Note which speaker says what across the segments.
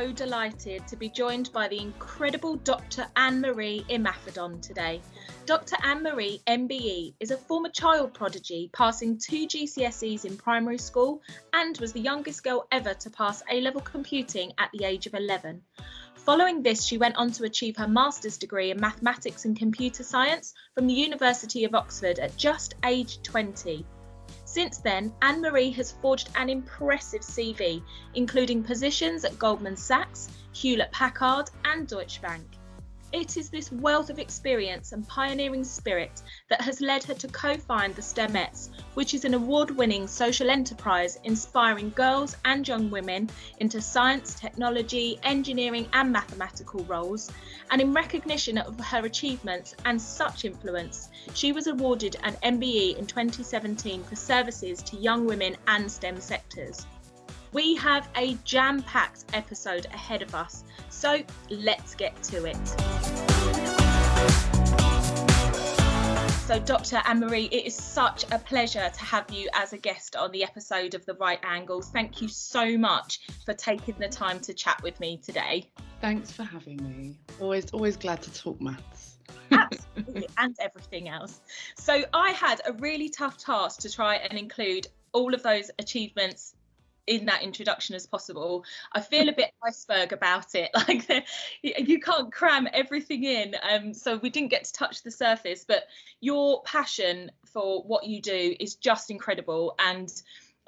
Speaker 1: so delighted to be joined by the incredible Dr. Anne Marie Imafidon today. Dr. Anne Marie, MBE, is a former child prodigy, passing two GCSEs in primary school and was the youngest girl ever to pass A level computing at the age of 11. Following this, she went on to achieve her master's degree in mathematics and computer science from the University of Oxford at just age 20. Since then, Anne Marie has forged an impressive CV, including positions at Goldman Sachs, Hewlett Packard, and Deutsche Bank. It is this wealth of experience and pioneering spirit that has led her to co found the STEMettes, which is an award winning social enterprise inspiring girls and young women into science, technology, engineering, and mathematical roles. And in recognition of her achievements and such influence, she was awarded an MBE in 2017 for services to young women and STEM sectors. We have a jam packed episode ahead of us, so let's get to it. So, Dr. Anne Marie, it is such a pleasure to have you as a guest on the episode of The Right Angles. Thank you so much for taking the time to chat with me today.
Speaker 2: Thanks for having me. Always, always glad to talk maths.
Speaker 1: Absolutely, and everything else. So, I had a really tough task to try and include all of those achievements in that introduction as possible. I feel a bit iceberg about it. Like the, you can't cram everything in. Um, so we didn't get to touch the surface, but your passion for what you do is just incredible. And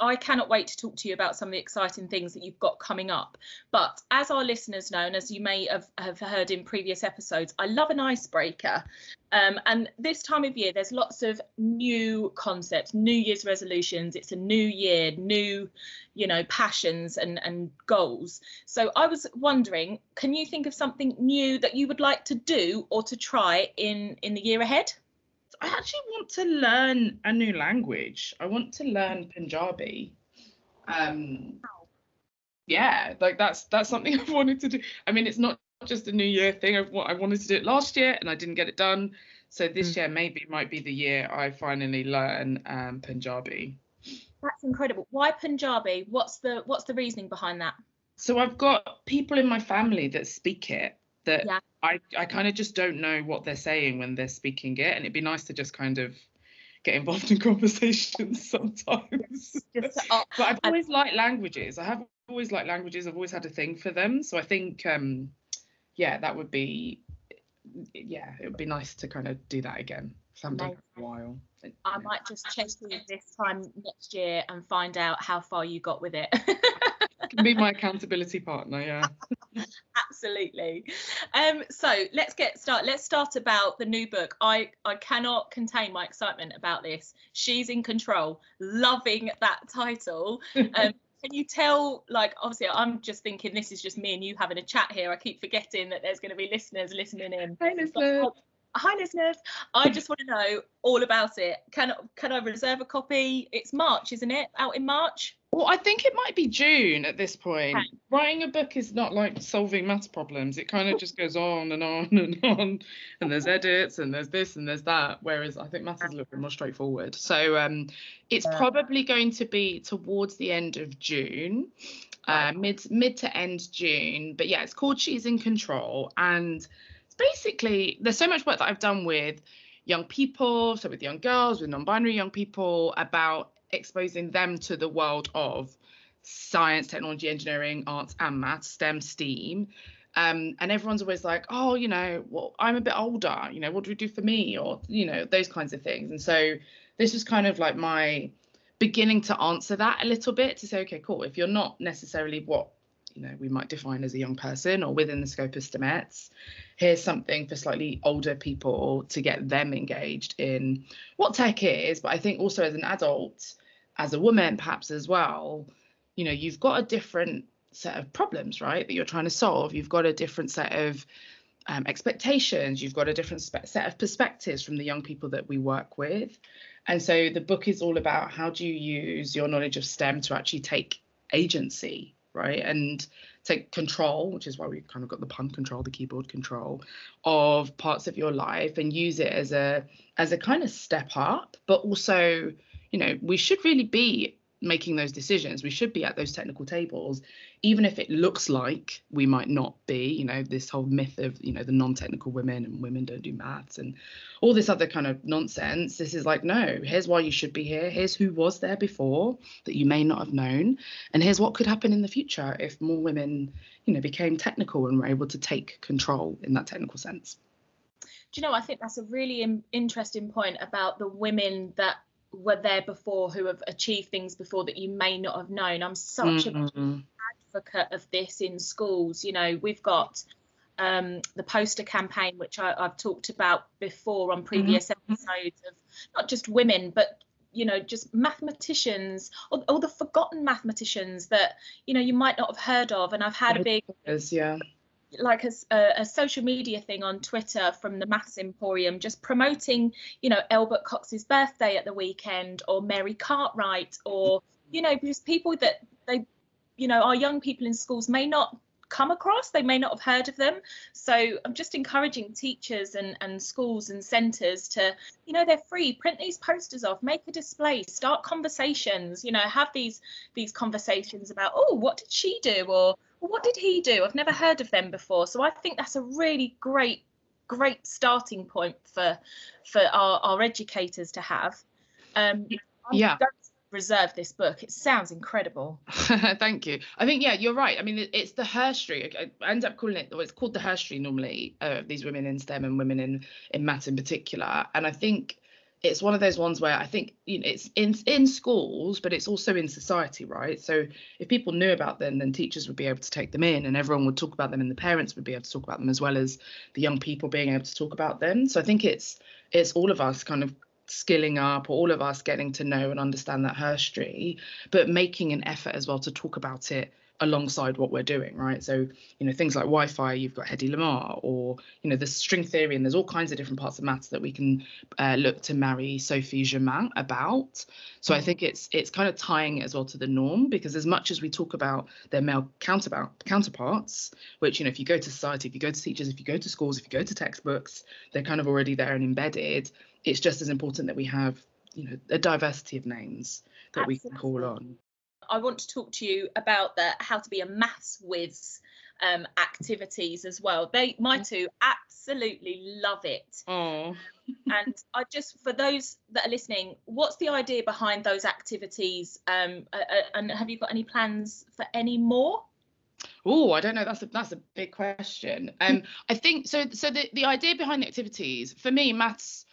Speaker 1: I cannot wait to talk to you about some of the exciting things that you've got coming up. But as our listeners know, and as you may have, have heard in previous episodes, I love an icebreaker. Um, and this time of year, there's lots of new concepts, New Year's resolutions. It's a new year, new, you know, passions and, and goals. So I was wondering, can you think of something new that you would like to do or to try in in the year ahead?
Speaker 2: I actually want to learn a new language. I want to learn Punjabi. Um, yeah, like that's that's something I've wanted to do. I mean, it's not just a New Year thing. I, I wanted to do it last year and I didn't get it done. So this mm. year maybe might be the year I finally learn um, Punjabi.
Speaker 1: That's incredible. Why Punjabi? What's the what's the reasoning behind that?
Speaker 2: So I've got people in my family that speak it that yeah. I, I kind of just don't know what they're saying when they're speaking it. And it'd be nice to just kind of get involved in conversations sometimes. Just, uh, but I've always liked languages. I have always liked languages. I've always had a thing for them. So I think, um, yeah, that would be, yeah, it would be nice to kind of do that again. Sometime a while.
Speaker 1: I might just check you this time next year and find out how far you got with it.
Speaker 2: can be my accountability partner, yeah.
Speaker 1: Absolutely. Um, so let's get start. Let's start about the new book. I, I cannot contain my excitement about this. She's in control. Loving that title. Um, can you tell like obviously i'm just thinking this is just me and you having a chat here i keep forgetting that there's going to be listeners listening in
Speaker 2: hey listeners
Speaker 1: hi listeners. I just want to know all about it. Can can i reserve a copy? It's march isn't it? Out in march?
Speaker 2: Well i think it might be june at this point. Okay. writing a book is not like solving maths problems. It kind of just goes on and on and on. And there's edits and there's this and there's that whereas i think maths is a little bit more straightforward. So um it's probably going to be towards the end of june uh, mid mid to end june. But yeah it's called she's in control. And basically there's so much work that I've done with young people, so with young girls, with non-binary young people, about exposing them to the world of science, technology, engineering, arts, and maths, STEM, STEAM. Um, and everyone's always like, oh, you know, well, I'm a bit older, you know, what do we do for me? Or, you know, those kinds of things. And so this was kind of like my beginning to answer that a little bit to say, okay, cool. If you're not necessarily what you know we might define as a young person or within the scope of STEMettes. Here's something for slightly older people to get them engaged in what tech is, but I think also as an adult, as a woman perhaps as well, you know, you've got a different set of problems, right, that you're trying to solve. You've got a different set of um, expectations. You've got a different spe- set of perspectives from the young people that we work with. And so the book is all about how do you use your knowledge of STEM to actually take agency right? And take control, which is why we kind of got the pun control, the keyboard control of parts of your life and use it as a as a kind of step up, but also, you know, we should really be making those decisions. We should be at those technical tables even if it looks like we might not be you know this whole myth of you know the non-technical women and women don't do maths and all this other kind of nonsense. This is like no here's why you should be here. Here's who was there before that you may not have known. And here's what could happen in the future if more women you know became technical and were able to take control in that technical sense.
Speaker 1: Do you know i think that's a really interesting point about the women that were there before who have achieved things before that you may not have known. I'm such mm-hmm. a advocate of this in schools. You know, we've got um, the poster campaign, which I, have talked about before on mm-hmm. previous mm-hmm. episodes of not just women, but you know, just mathematicians or, or, the forgotten mathematicians that you know you might not have heard of. And I've had a big
Speaker 2: yeah
Speaker 1: like a, a, social media thing on Twitter from the Maths Emporium, just promoting, you know, Albert Cox's birthday at the weekend, or Mary Cartwright, or you know, just people that they, you know, our young people in schools may not come across they may not have heard of them. So i'm just encouraging teachers and, and schools and centres to you know they're free print these posters off make a display start conversations you know have these these conversations about oh what did she do? or what did he do? I've never heard of them before. So I think that's a really great, great starting point for for our, our educators to have. Um,
Speaker 2: yeah.
Speaker 1: Reserve this book. It sounds incredible.
Speaker 2: Thank you. I think yeah, you're right. I mean, it, it's the Herstory. I end up calling it. Well, it's called the Herstory normally. Uh, these women in STEM and women in in math in particular. And I think it's one of those ones where I think you know it's in in schools, but it's also in society, right? So if people knew about them, then teachers would be able to take them in, and everyone would talk about them, and the parents would be able to talk about them as well as the young people being able to talk about them. So I think it's it's all of us kind of skilling up, or all of us getting to know and understand that history, but making an effort as well to talk about it alongside what we're doing, right? So, you know, things like Wi-Fi, you've got Hedy Lamarr, or you know, the string theory, and there's all kinds of different parts of maths that we can uh, look to Marie Sophie Germain about. So I mm. think it's it's kind of tying it as well to the norm because as much as we talk about their male counterpart counterparts, which you know, if you go to society, if you go to teachers, if you go to schools, if you go to textbooks, they're kind of already there and embedded. It's just as important that we have you know a diversity of names that Absolutely. we can call on.
Speaker 1: I want to talk to you about the how to be a maths whiz um, activities as well. They, my mm. two, absolutely love it.
Speaker 2: Oh.
Speaker 1: and I just, for those that are listening, what's the idea behind those activities? Um, uh, uh, and have you got any plans for any more?
Speaker 2: Oh, I don't know. That's a that's a big question. Um, I think so. So the the idea behind the activities for me, maths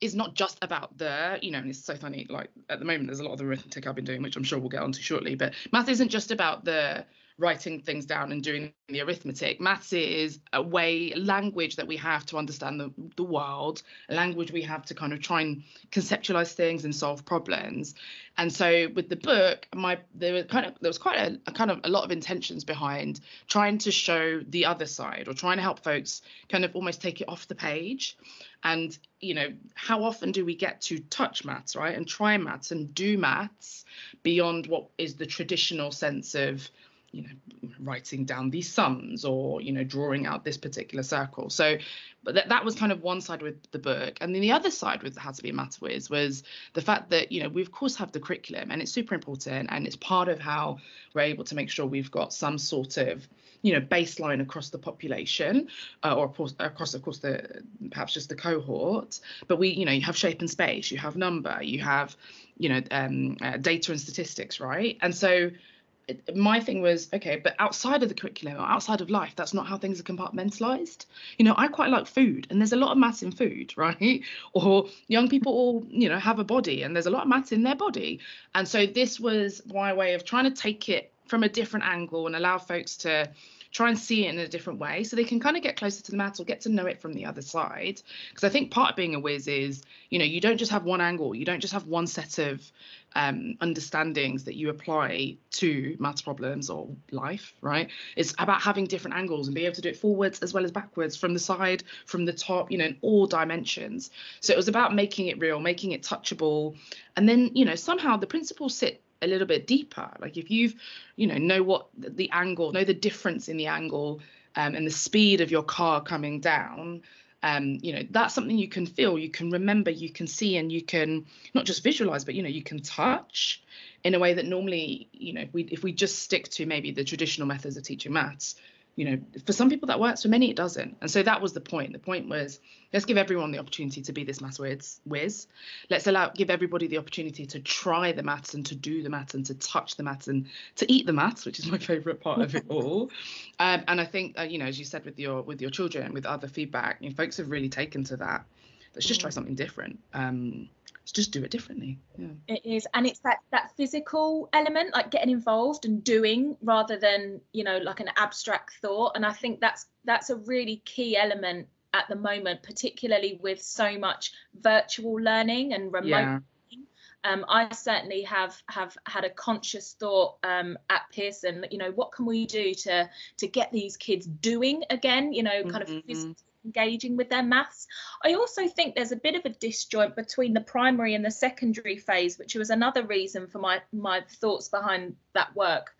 Speaker 2: is not just about the, you know, and it's so funny, like at the moment there's a lot of the arithmetic I've been doing, which I'm sure we'll get onto shortly, but math isn't just about the writing things down and doing the arithmetic. Maths is a way, language that we have to understand the, the world, a language we have to kind of try and conceptualize things and solve problems. And so with the book, my there was kind of there was quite a, a kind of a lot of intentions behind trying to show the other side or trying to help folks kind of almost take it off the page. And you know, how often do we get to touch maths, right? And try maths and do maths beyond what is the traditional sense of you know writing down these sums or you know drawing out this particular circle. So but that, that was kind of one side with the book. And then the other side with how to be a maths whiz was the fact that you know we of course have the curriculum and it's super important and it's part of how we're able to make sure we've got some sort of you know baseline across the population uh, or across of course the perhaps just the cohort. But we you know you have shape and space you have number you have you know um, uh, data and statistics right? And so my thing was okay but outside of the curriculum or outside of life that's not how things are compartmentalized. You know i quite like food and there's a lot of maths in food right? Or young people all you know have a body and there's a lot of maths in their body. And so this was my way of trying to take it from a different angle and allow folks to try and see it in a different way so they can kind of get closer to the maths or get to know it from the other side. Because i think part of being a whiz is you know you don't just have one angle you don't just have one set of um, understandings that you apply to maths problems or life right? It's about having different angles and being able to do it forwards as well as backwards from the side from the top you know in all dimensions. So it was about making it real making it touchable. And then you know somehow the principles sit a little bit deeper. Like if you've you know know what the angle know the difference in the angle um, and the speed of your car coming down um, you know that's something you can feel you can remember you can see and you can not just visualize but you know you can touch in a way that normally you know if we if we just stick to maybe the traditional methods of teaching maths you know, for some people that works, for many it doesn't. And so that was the point. The point was let's give everyone the opportunity to be this maths whiz. whiz. Let's allow give everybody the opportunity to try the maths and to do the maths and to touch the maths and to eat the maths, which is my favourite part of it all. Um, and I think uh, you know, as you said with your with your children with other feedback, you know, folks have really taken to that. Let's just try something different. Um, just do it differently yeah
Speaker 1: it is and it's that that physical element like getting involved and doing rather than you know like an abstract thought and i think that's that's a really key element at the moment particularly with so much virtual learning and remote yeah. Um, I certainly have have had a conscious thought um, at Pearson. You know, what can we do to to get these kids doing again? You know, kind mm-hmm. of engaging with their maths. I also think there's a bit of a disjoint between the primary and the secondary phase, which was another reason for my my thoughts behind that work.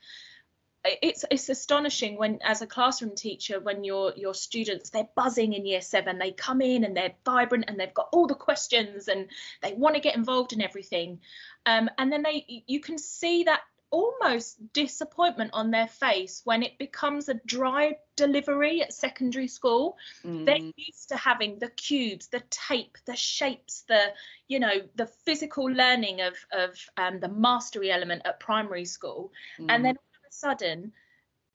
Speaker 1: It's it's astonishing when as a classroom teacher when your your students they're buzzing in year 7 they come in and they're vibrant and they've got all the questions and they want to get involved in everything um, and then they you can see that almost disappointment on their face when it becomes a dry delivery at secondary school. Mm. They're used to having the cubes, the tape, the shapes, the you know the physical learning of of um, the mastery element at primary school, mm. and then all of a sudden.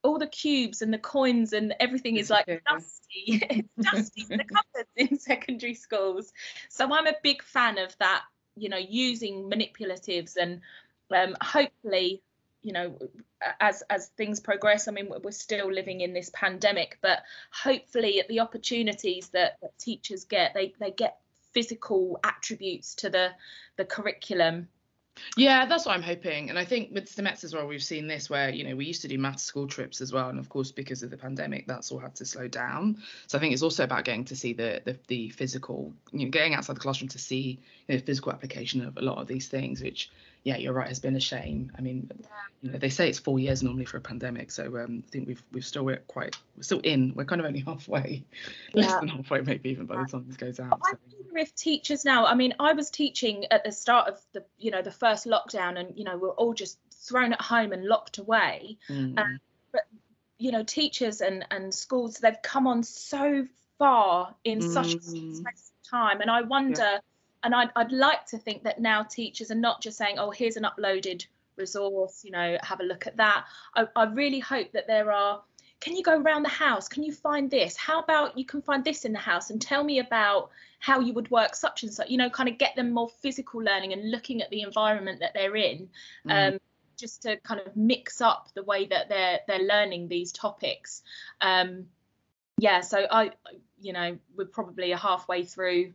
Speaker 1: All the cubes and the coins and everything is like dusty. it's dusty in the cupboards in secondary schools. So I'm a big fan of that, you know, using manipulatives and um, hopefully you know as as things progress i mean we're still living in this pandemic but hopefully at the opportunities that, that teachers get they they get physical attributes to the the curriculum
Speaker 2: yeah, that's what I'm hoping. And I think with STEMettes as well, we've seen this where, you know, we used to do maths school trips as well. And of course, because of the pandemic, that's all had to slow down. So I think it's also about getting to see the the, the physical, you know, getting outside the classroom to see you know, physical application of a lot of these things, which yeah, you're right, It's been a shame. I mean, yeah. you know, they say it's four years normally for a pandemic, so um, I think we've we've still we're quite we're still in. We're kind of only halfway, yeah. less than halfway maybe even by the time this goes out.
Speaker 1: I wonder if teachers now. I mean, I was teaching at the start of the you know the first lockdown, and you know we're all just thrown at home and locked away. Mm. Um, but you know, teachers and and schools they've come on so far in mm. such a space of time, and I wonder. Yeah and I'd, I'd like to think that now teachers are not just saying, oh, here's an uploaded resource, you know, have a look at that. I, I really hope that there are, can you go around the house? Can you find this? How about you can find this in the house and tell me about how you would work such and such, you know, kind of get them more physical learning and looking at the environment that they're in. Mm. Um, just to kind of mix up the way that they're they're learning these topics. Um, yeah, so I, you know, we're probably halfway through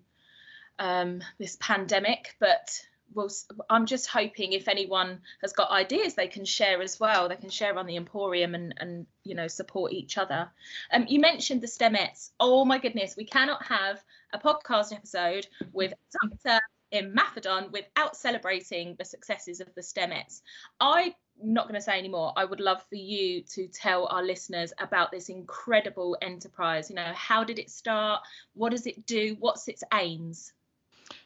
Speaker 1: um, this pandemic, but we'll, I'm just hoping if anyone has got ideas, they can share as well. They can share on the Emporium and, and you know support each other. Um, you mentioned the STEMettes. Oh my goodness, we cannot have a podcast episode with Dr. Imafidon without celebrating the successes of the STEMettes. I'm not going to say anymore. I would love for you to tell our listeners about this incredible enterprise. You know, how did it start? What does it do? What's its aims?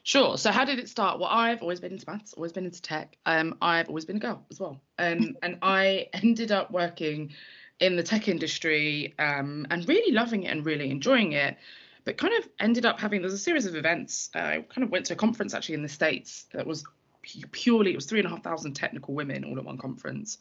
Speaker 2: Sure. So how did it start? Well, I've always been into maths, always been into tech. Um, I've always been a girl as well. Um, and I ended up working in the tech industry um, and really loving it and really enjoying it. But kind of ended up having there's a series of events. Uh, I kind of went to a conference actually in the states that was purely it was three and a half thousand technical women all at one conference,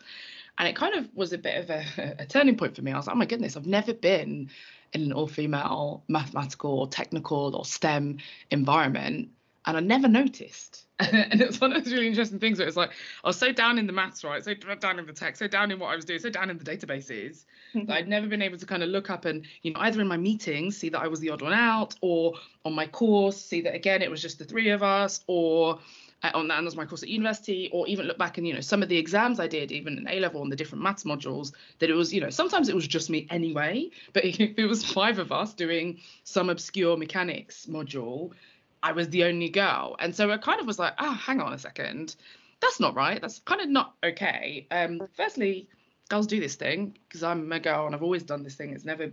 Speaker 2: and it kind of was a bit of a, a turning point for me. I was like, oh my goodness, I've never been in an all-female mathematical or technical or STEM environment and I never noticed. and it's one of those really interesting things where it's like I was so down in the maths, right? So down in the tech, so down in what I was doing, so down in the databases mm-hmm. that I'd never been able to kind of look up and you know either in my meetings see that I was the odd one out, or on my course see that again it was just the three of us, or on that and was my course at university, or even look back and you know some of the exams I did, even in A level and the different maths modules, that it was you know sometimes it was just me anyway, but if it was five of us doing some obscure mechanics module I was the only girl. And so it kind of was like, oh, hang on a second. That's not right. That's kind of not okay. Um, firstly, girls do this thing because I'm a girl and I've always done this thing. It's never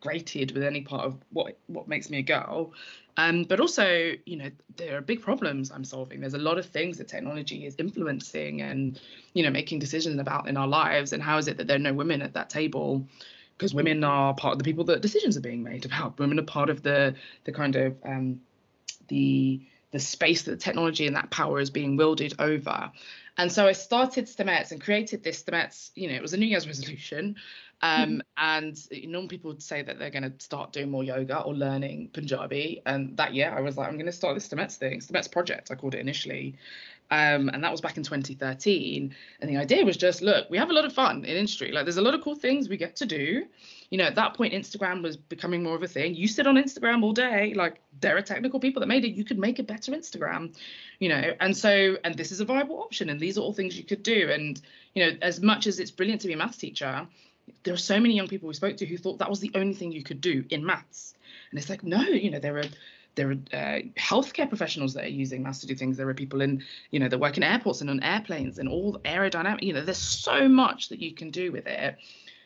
Speaker 2: grated with any part of what what makes me a girl. Um, but also, you know, there are big problems I'm solving. There's a lot of things that technology is influencing and, you know, making decisions about in our lives. And how is it that there are no women at that table? Because women are part of the people that decisions are being made about. Women are part of the the kind of um, the the space that technology and that power is being wielded over. And so I started STEMettes and created this STEMettes, you know, it was a New Year's resolution. Um, mm-hmm. And normal people would say that they're going to start doing more yoga or learning Punjabi. And that year I was like, I'm going to start this STEMettes thing, STEMettes project, I called it initially. Um, and that was back in 2013. And the idea was just look, we have a lot of fun in industry. Like there's a lot of cool things we get to do. You know, at that point, Instagram was becoming more of a thing. You sit on Instagram all day. Like there are technical people that made it. You could make a better Instagram, you know. And so, and this is a viable option. And these are all things you could do. And, you know, as much as it's brilliant to be a maths teacher, there are so many young people we spoke to who thought that was the only thing you could do in maths. And it's like, no, you know, there are there are uh, healthcare professionals that are using maths to do things. There are people in, you know, that work in airports and on airplanes and all aerodynamic. You know, there's so much that you can do with it.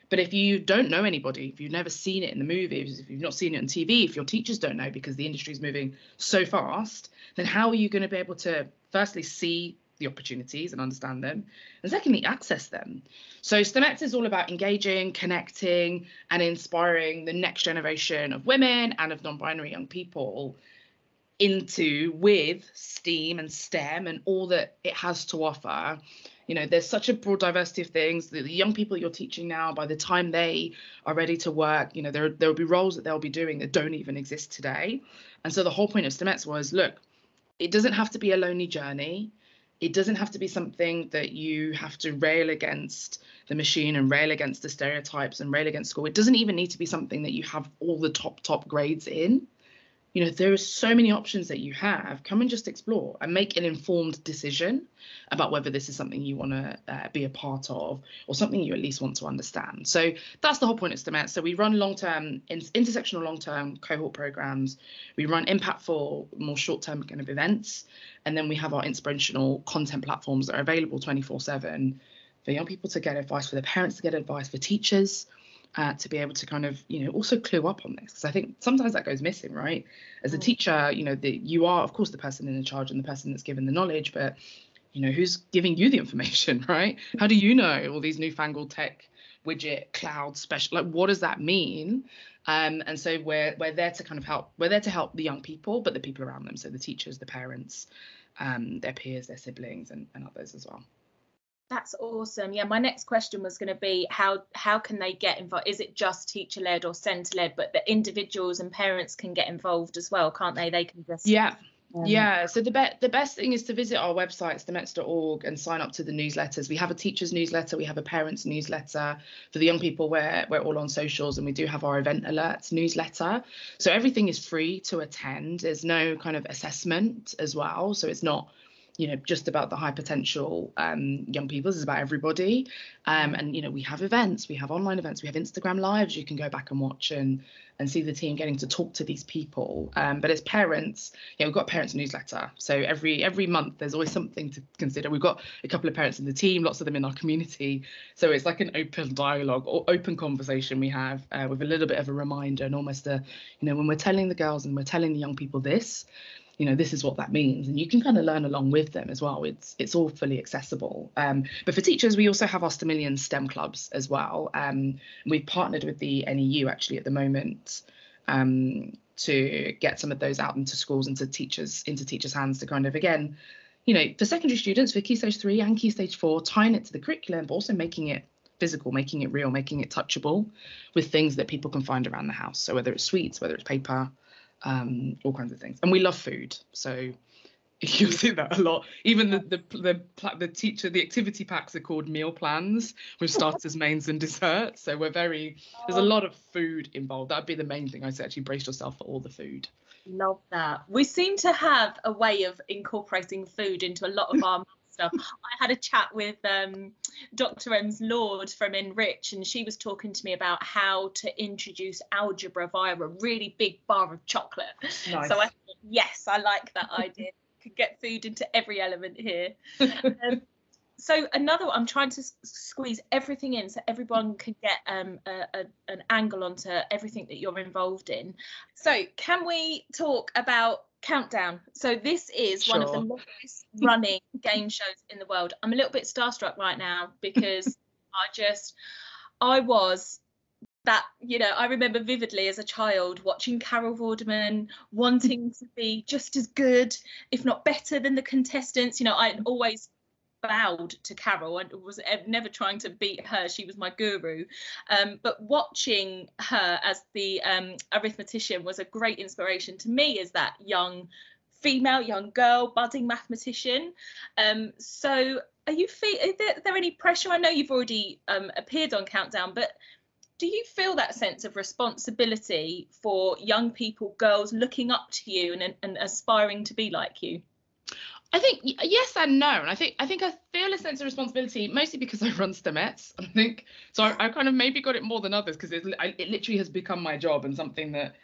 Speaker 2: But if you don't know anybody, if you've never seen it in the movies, if you've not seen it on TV, if your teachers don't know because the industry is moving so fast, then how are you going to be able to firstly see the opportunities and understand them, and secondly, access them. So STEMettes is all about engaging, connecting, and inspiring the next generation of women and of non-binary young people into with STEAM and STEM and all that it has to offer. You know, there's such a broad diversity of things. The, the young people you're teaching now, by the time they are ready to work, you know, there there will be roles that they'll be doing that don't even exist today. And so the whole point of STEMettes was, look, it doesn't have to be a lonely journey it doesn't have to be something that you have to rail against the machine and rail against the stereotypes and rail against school. It doesn't even need to be something that you have all the top, top grades in you know there are so many options that you have. Come and just explore and make an informed decision about whether this is something you want to uh, be a part of or something you at least want to understand. So that's the whole point of STEMettes so we run long-term in, intersectional long-term cohort programs. We run impactful more short-term kind of events. And then we have our inspirational content platforms that are available 24 7 for young people to get advice for their parents to get advice for teachers uh, to be able to kind of you know also clue up on this because I think sometimes that goes missing, right? As a mm. teacher, you know, that you are of course the person in charge and the person that's given the knowledge, but you know who's giving you the information, right? How do you know all these newfangled tech widget cloud special like what does that mean? Um, and so we're we're there to kind of help. We're there to help the young people, but the people around them, so the teachers, the parents, um, their peers, their siblings, and, and others as well.
Speaker 1: That's awesome. Yeah, my next question was going to be how how can they get involved? Is it just teacher led or centre led? But the individuals and parents can get involved as well, can't they? They can just
Speaker 2: yeah. Um, yeah, so the be- the best thing is to visit our website, stemettes.org, and sign up to the newsletters. We have a teachers newsletter, we have a parents newsletter. For the young people, we're we're all on socials, and we do have our event alerts newsletter. So everything is free to attend. There's no kind of assessment as well, so it's not you know just about the high potential um, young people this is about everybody. Um, and you know we have events we have online events we have instagram lives you can go back and watch and and see the team getting to talk to these people. Um, but as parents yeah we've got parents newsletter. So every every month there's always something to consider. We've got a couple of parents in the team lots of them in our community. So it's like an open dialogue or open conversation we have uh, with a little bit of a reminder and almost a you know when we're telling the girls and we're telling the young people this you know this is what that means. And you can kind of learn along with them as well. It's it's all fully accessible. Um, but for teachers we also have our stemillion stem clubs as well. Um, we've partnered with the neu actually at the moment um, to get some of those out into schools into teachers into teachers hands to kind of again you know for secondary students for key stage three and key stage four tying it to the curriculum but also making it physical making it real making it touchable with things that people can find around the house. So whether it's sweets whether it's paper um, all kinds of things. And we love food, so you'll see that a lot. Even the the the, the teacher, the activity packs are called meal plans with starters, mains, and desserts. So we're very there's a lot of food involved. That'd be the main thing. I'd say actually brace yourself for all the food.
Speaker 1: Love that. We seem to have a way of incorporating food into a lot of our stuff. I had a chat with um, Dr. Ems Lord from NRICH, and she was talking to me about how to introduce algebra via a really big bar of chocolate. Nice. So I thought, yes, I like that idea. Could get food into every element here. um, so another i'm trying to squeeze everything in so everyone can get um, a, a, an angle onto everything that you're involved in so can we talk about countdown. So this is sure. one of the longest running game shows in the world. I'm a little bit starstruck right now because i just i was that you know i remember vividly as a child watching carol vorderman wanting to be just as good if not better than the contestants. You know i always bowed to carol and was never trying to beat her she was my guru. Um, but watching her as the um, arithmetician was a great inspiration to me as that young female young girl budding mathematician. Um, so are you is there, there, any pressure? I know you've already um, appeared on countdown but do you feel that sense of responsibility for young people, girls looking up to you and, and aspiring to be like you?
Speaker 2: I think yes and no, and I think I think I feel a sense of responsibility mostly because I run STEMettes. I think so. I, I kind of maybe got it more than others because it, it literally has become my job and something that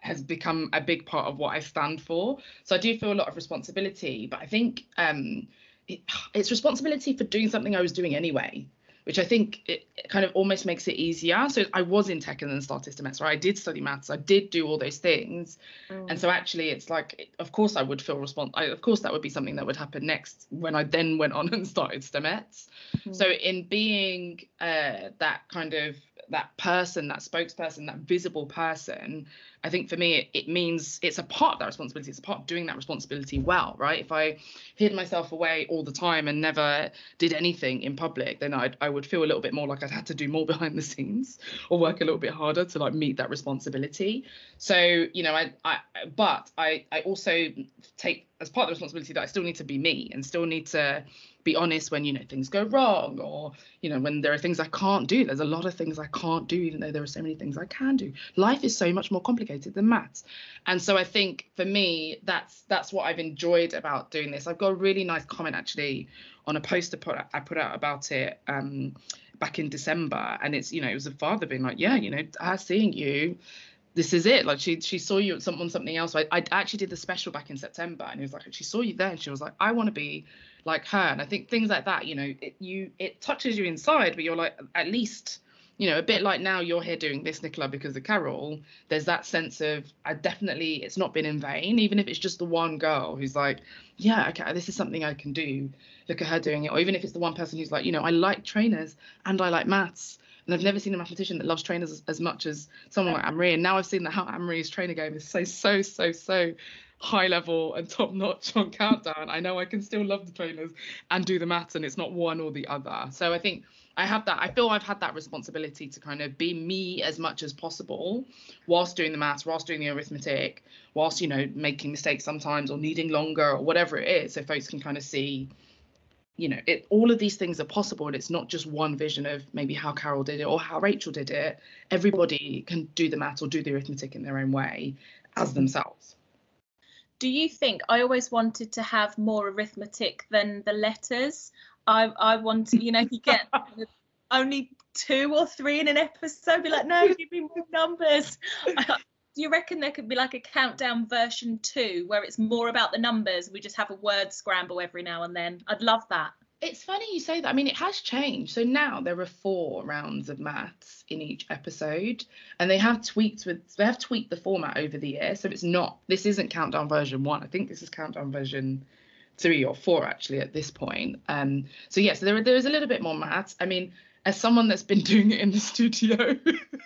Speaker 2: has become a big part of what I stand for. So I do feel a lot of responsibility, but I think um, it, it's responsibility for doing something I was doing anyway which I think it, kind of almost makes it easier. So I was in tech and then started STEMettes, right? I did study maths, I did do all those things, mm. and so actually it's like, of course I would feel responsible. Of course that would be something that would happen next when I then went on and started STEMettes. Mm. So in being uh, that kind of that person, that spokesperson, that visible person, I think for me it, it means it's a part of that responsibility. It's a part of doing that responsibility well, right? If I hid myself away all the time and never did anything in public, then I'd, I would feel a little bit more like I'd had to do more behind the scenes or work a little bit harder to like meet that responsibility. So you know, I, I but I I also take as part of the responsibility that I still need to be me and still need to be honest when you know things go wrong or you know when there are things I can't do. There's a lot of things I can't do, even though there are so many things I can do. Life is so much more complicated than maths, and so I think for me that's that's what I've enjoyed about doing this. I've got a really nice comment actually on a poster put I put out about it. Um, back in December, and it's you know it was a father being like, yeah, you know, her seeing you this is it. Like she she saw you at some, on something else. I, I actually did the special back in September, and it was like she saw you there, and she was like, I want to be like her. And I think things like that, you know, it, you it touches you inside, but you're like at least, you know, a bit like now you're here doing this, Nicola, because of Carol. There's that sense of I definitely it's not been in vain, even if it's just the one girl who's like, yeah, okay, this is something I can do. Look at her doing it, or even if it's the one person who's like, you know, I like trainers and I like maths and I've never seen a mathematician that loves trainers as, as much as someone like Anne-Marie. And now I've seen that how Anne-Marie's trainer game is so, so, so, so high level and top notch on Countdown. I know I can still love the trainers and do the maths, and it's not one or the other. So I think I have that. I feel I've had that responsibility to kind of be me as much as possible, whilst doing the maths, whilst doing the arithmetic, whilst you know making mistakes sometimes or needing longer or whatever it is, so folks can kind of see you know it all of these things are possible and it's not just one vision of maybe how carol did it or how rachel did it everybody can do the math or do the arithmetic in their own way as themselves
Speaker 1: do you think i always wanted to have more arithmetic than the letters i i want to you know you get only two or three in an episode be like no give me more numbers uh, do you reckon there could be like a countdown version two where it's more about the numbers? We just have a word scramble every now and then. I'd love that.
Speaker 2: It's funny you say that. I mean, it has changed. So now there are four rounds of maths in each episode, and they have tweaked with they have tweaked the format over the year. So it's not this isn't countdown version one. I think this is countdown version three or four actually at this point. Um. So yes, yeah, so there there is a little bit more maths. I mean, as someone that's been doing it in the studio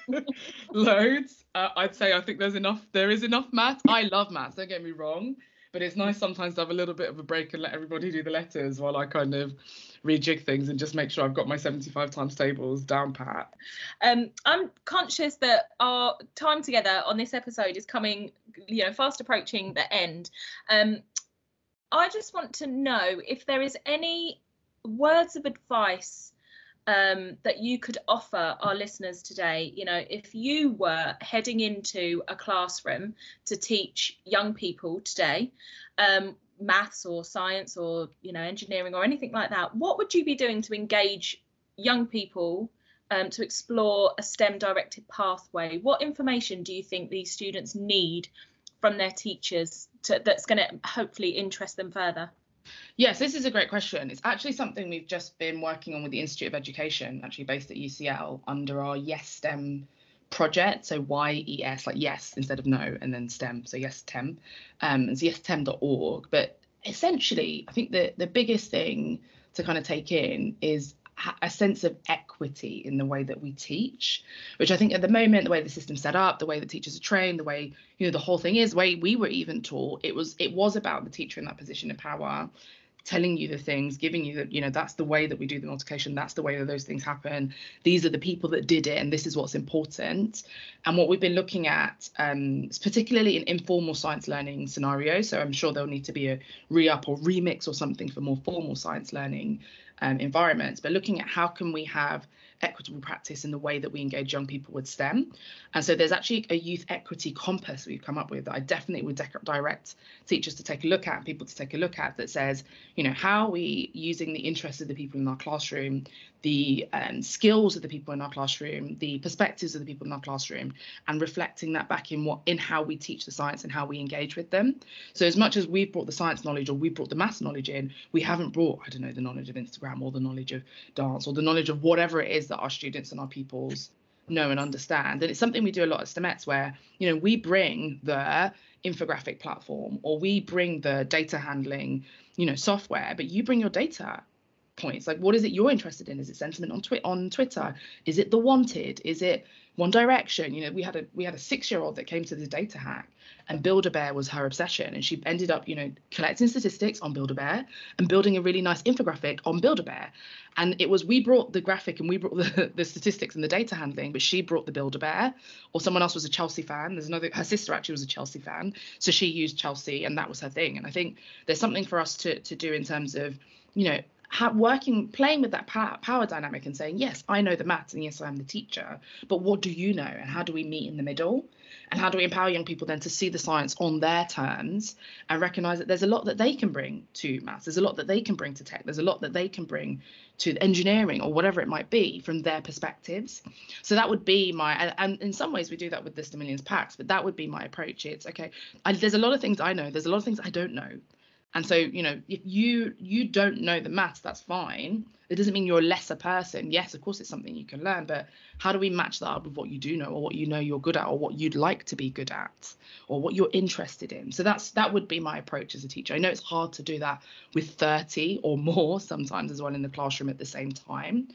Speaker 2: loads, uh, I'd say I think there's enough. There is enough maths. I love maths. Don't get me wrong, but it's nice sometimes to have a little bit of a break and let everybody do the letters while I kind of rejig things and just make sure I've got my 75 times tables down pat.
Speaker 1: Um, I'm conscious that our time together on this episode is coming, you know, fast approaching the end. Um, I just want to know if there is any words of advice um, that you could offer our listeners today? You know, if you were heading into a classroom to teach young people today, um, maths or science or you know engineering or anything like that, what would you be doing to engage young people um, to explore a STEM directed pathway? What information do you think these students need from their teachers to, that's going to hopefully interest them further?
Speaker 2: Yes, this is a great question. It's actually something we've just been working on with the Institute of Education, actually based at UCL, under our Yes STEM project. So Y E S, like yes instead of no, and then STEM. So yes STEM. Um, it's yesstem.org. But essentially, I think the the biggest thing to kind of take in is a sense of equity in the way that we teach, which I think at the moment, the way the system's set up, the way that teachers are trained, the way you know the whole thing is, the way we were even taught, it was it was about the teacher in that position of power telling you the things, giving you that, you know, that's the way that we do the multiplication, that's the way that those things happen. These are the people that did it, and this is what's important. And what we've been looking at, um, particularly in informal science learning scenarios, so I'm sure there'll need to be a re-up or remix or something for more formal science learning um, environments, but looking at how can we have equitable practice in the way that we engage young people with STEM. And so there's actually a youth equity compass we've come up with that I definitely would direct teachers to take a look at, people to take a look at, that says, you know, how are we using the interests of the people in our classroom, the um, skills of the people in our classroom, the perspectives of the people in our classroom, and reflecting that back in what in how we teach the science and how we engage with them. So as much as we've brought the science knowledge or we've brought the maths knowledge in, we haven't brought, I don't know, the knowledge of Instagram or the knowledge of dance or the knowledge of whatever it is that our students and our pupils know and understand. And it's something we do a lot at STEMettes where, you know, we bring the infographic platform or we bring the data handling, you know, software, but you bring your data points. Like what is it you're interested in? Is it sentiment on twi- on twitter? Is it the wanted? Is it one direction? You know we had a we had a six year old that came to the data hack and build a bear was her obsession and she ended up you know collecting statistics on build a bear and building a really nice infographic on build a bear and it was we brought the graphic and we brought the, the statistics and the data handling but she brought the build a bear or someone else was a chelsea fan. There's another her sister actually was a chelsea fan so she used chelsea and that was her thing. And i think there's something for us to to do in terms of you know working, playing with that power, power dynamic and saying, yes, I know the maths and yes, I'm the teacher, but what do you know? And how do we meet in the middle? And how do we empower young people then to see the science on their terms and recognize that there's a lot that they can bring to maths, there's a lot that they can bring to tech, there's a lot that they can bring to engineering or whatever it might be from their perspectives. So that would be my, and, and in some ways we do that with the Stemillions packs, but that would be my approach. It's okay, I, there's a lot of things I know, there's a lot of things I don't know and so, you know, if you you don't know the maths, that's fine. It doesn't mean you're a lesser person. Yes, of course, it's something you can learn, but how do we match that up with what you do know, or what you know you're good at, or what you'd like to be good at, or what you're interested in? So that's that would be my approach as a teacher. I know it's hard to do that with 30 or more sometimes as well in the classroom at the same time,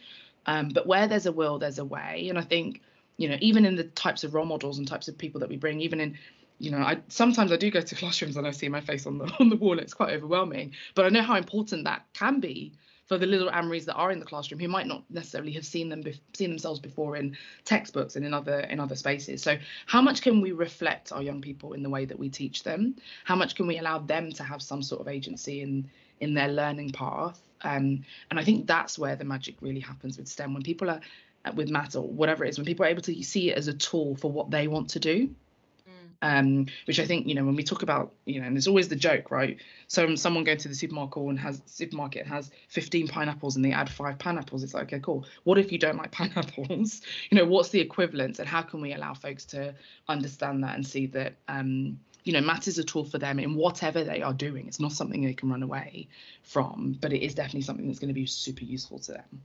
Speaker 2: um, but where there's a will, there's a way. And I think you know even in the types of role models and types of people that we bring even in you know, I sometimes I do go to classrooms and I see my face on the on the wall. It's quite overwhelming, but I know how important that can be for the little Anne-Maries that are in the classroom who might not necessarily have seen them be- seen themselves before in textbooks and in other in other spaces. So how much can we reflect our young people in the way that we teach them? How much can we allow them to have some sort of agency in in their learning path? Um, and I think that's where the magic really happens with STEM when people are with maths or whatever it is when people are able to see it as a tool for what they want to do um, which I think you know when we talk about you know, and there's always the joke, right? So someone going to the supermarket and has supermarket has 15 pineapples and they add five pineapples. It's like okay, cool. What if you don't like pineapples? you know, what's the equivalent, and how can we allow folks to understand that and see that um, you know, maths is a tool for them in whatever they are doing. It's not something they can run away from, but it is definitely something that's going to be super useful to them.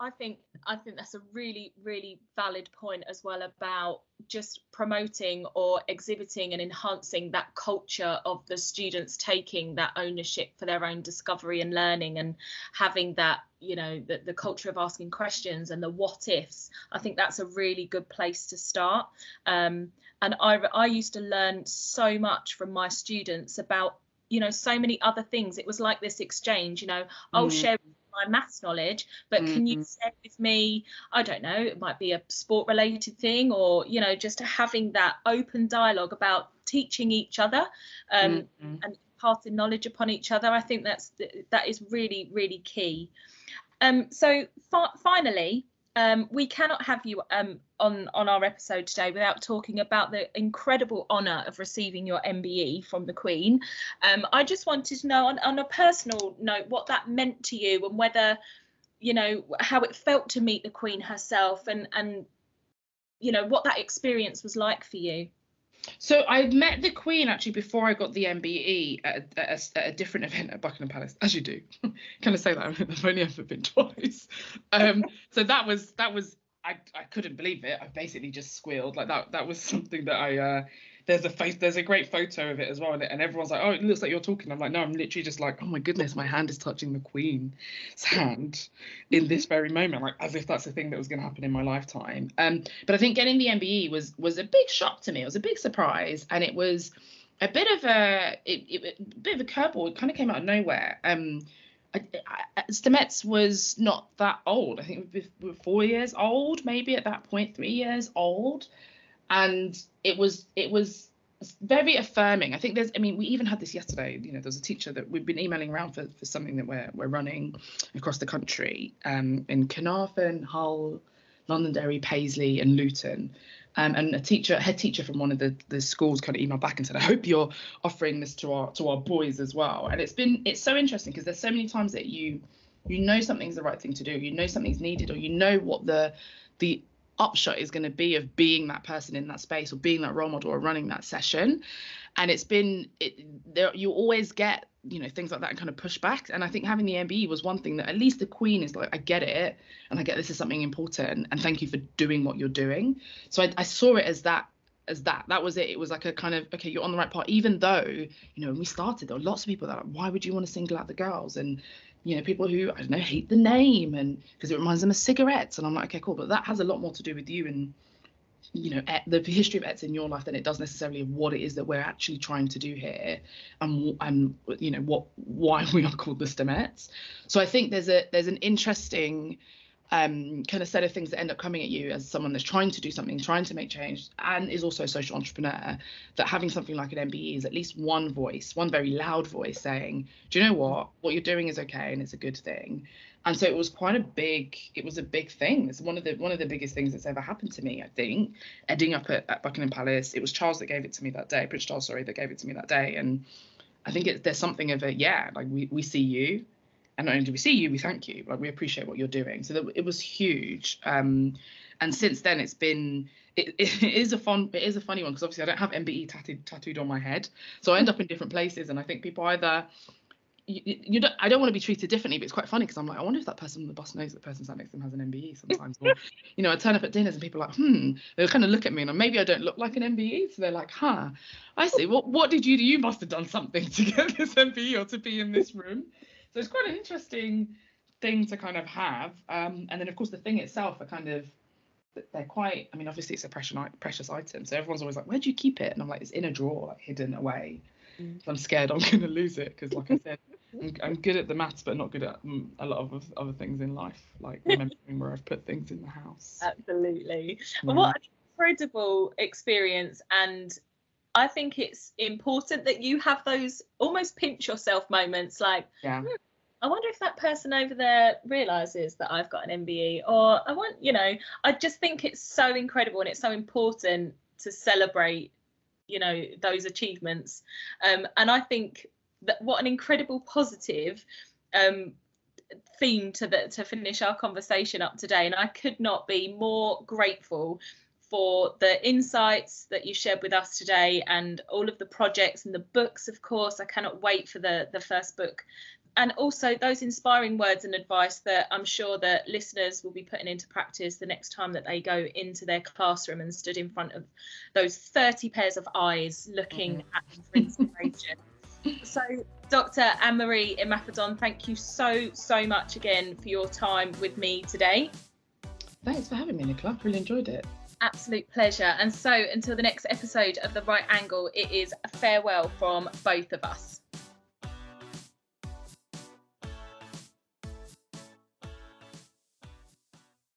Speaker 1: I think I think that's a really really valid point as well about just promoting or exhibiting and enhancing that culture of the students taking that ownership for their own discovery and learning and having that you know the, the culture of asking questions and the what ifs. I think that's a really good place to start. Um, and I I used to learn so much from my students about you know so many other things. It was like this exchange you know mm. i'll share my maths knowledge but mm-hmm. can you mm-hmm. share with me i don't know it might be a sport related thing or you know just having that open dialogue about teaching each other um, mm-hmm. and passing knowledge upon each other i think that's that is really really key um, so fi- finally um, we cannot have you um, on on our episode today without talking about the incredible honour of receiving your MBE from the Queen. Um, I just wanted to know, on, on a personal note, what that meant to you and whether, you know, how it felt to meet the Queen herself and and you know what that experience was like for you.
Speaker 2: So I met the Queen actually before I got the MBE at a, at a, at a different event at Buckingham Palace, as you do. Can I say that? I've only ever been twice. Um, so that was that was I, I couldn't believe it. I basically just squealed like that. That was something that I uh, there's a face there's a great photo of it as well and, everyone's like oh it looks like you're talking. I'm like no i'm literally just like oh my goodness my hand is touching the queen's hand in this very moment like as if that's a thing that was going to happen in my lifetime. Um but i think getting the mbe was was a big shock to me. It was a big surprise and it was a bit of a it, it, a bit of a curveball. It kind of came out of nowhere. Um I, I, STEMettes was not that old. I think we were four years old, maybe at that point, three years old and it was it was very affirming. I think there's, I mean, we even had this yesterday. You know, there's a teacher that we've been emailing around for, for something that we're we're running across the country um, in Carnarvon, Hull, Londonderry, Paisley, and Luton. Um, and a teacher, head teacher from one of the, the schools, kind of emailed back and said, "I hope you're offering this to our to our boys as well." And it's been it's so interesting because there's so many times that you you know something's the right thing to do, you know something's needed, or you know what the the upshot is going to be of being that person in that space or being that role model or running that session. And it's been it, there you always get you know things like that and kind of push back and i think having the mbe was one thing that at least the queen is like i get it and i get this is something important and thank you for doing what you're doing. So i, I saw it as that as that. That was it. It was like a kind of okay you're on the right part even though you know when we started there were lots of people that like, why would you want to single out the girls? And you know, people who I don't know hate the name and because it reminds them of cigarettes, and I'm like, okay, cool, but that has a lot more to do with you and you know the history of ETS in your life than it does necessarily of what it is that we're actually trying to do here and and you know what why we are called the Stemettes. So I think there's a there's an interesting um, kind of set of things that end up coming at you as someone that's trying to do something, trying to make change, and is also a social entrepreneur, that having something like an MBE is at least one voice, one very loud voice saying, do you know what? What you're doing is okay and it's a good thing. And so it was quite a big, it was a big thing. It's one of the one of the biggest things that's ever happened to me, I think. Ending up at, at Buckingham Palace. It was Charles that gave it to me that day, Prince Charles, sorry, that gave it to me that day. And I think it, there's something of a, yeah, like we, we see you and not only do we see you, we thank you. Like we appreciate what you're doing. So that it was huge. Um, and since then, it's been it, it is a fun it is a funny one because obviously I don't have MBE tattooed tattooed on my head, so I end up in different places, and I think people either. You, you don't, I don't want to be treated differently, but it's quite funny because I'm like, I wonder if that person on the bus knows that the person sat next to them has an MBE sometimes. or, you know, I turn up at dinners and people are like, hmm, they'll kind of look at me and maybe I don't look like an MBE. So they're like, huh, I see. What what did you do? You must have done something to get this MBE or to be in this room. So it's quite an interesting thing to kind of have. Um, and then of course the thing itself are kind of they're quite. I mean, obviously it's a precious precious item, so everyone's always like, "Where do you keep it?" And I'm like, "It's in a drawer, like hidden away." Mm. I'm scared I'm going to lose it because, like I said, I'm, I'm, good at the maths, but not good at um, a lot of other things in life, like remembering where I've put things in the house.
Speaker 1: Absolutely. Yeah. What an incredible experience and I think it's important that you have those almost pinch yourself moments like,
Speaker 2: yeah. Hmm,
Speaker 1: I wonder if that person over there realizes that I've got an MBE, or I want, you know, I just think it's so incredible and it's so important to celebrate, you know, those achievements. Um, and I think that what an incredible positive um, theme to the to finish our conversation up today. And I could not be more grateful for the insights that you shared with us today and all of the projects and the books of course. I cannot wait for the the first book. And also those inspiring words and advice that i'm sure that listeners will be putting into practice the next time that they go into their classroom and stood in front of those 30 pairs of eyes looking mm-hmm. at them for inspiration so dr anne-marie imafidon thank you so so much again for your time with me today.
Speaker 2: Thanks for having me nicola. Really enjoyed it
Speaker 1: absolute pleasure. And so until the next episode of The Right Angle, it is a farewell from both of us.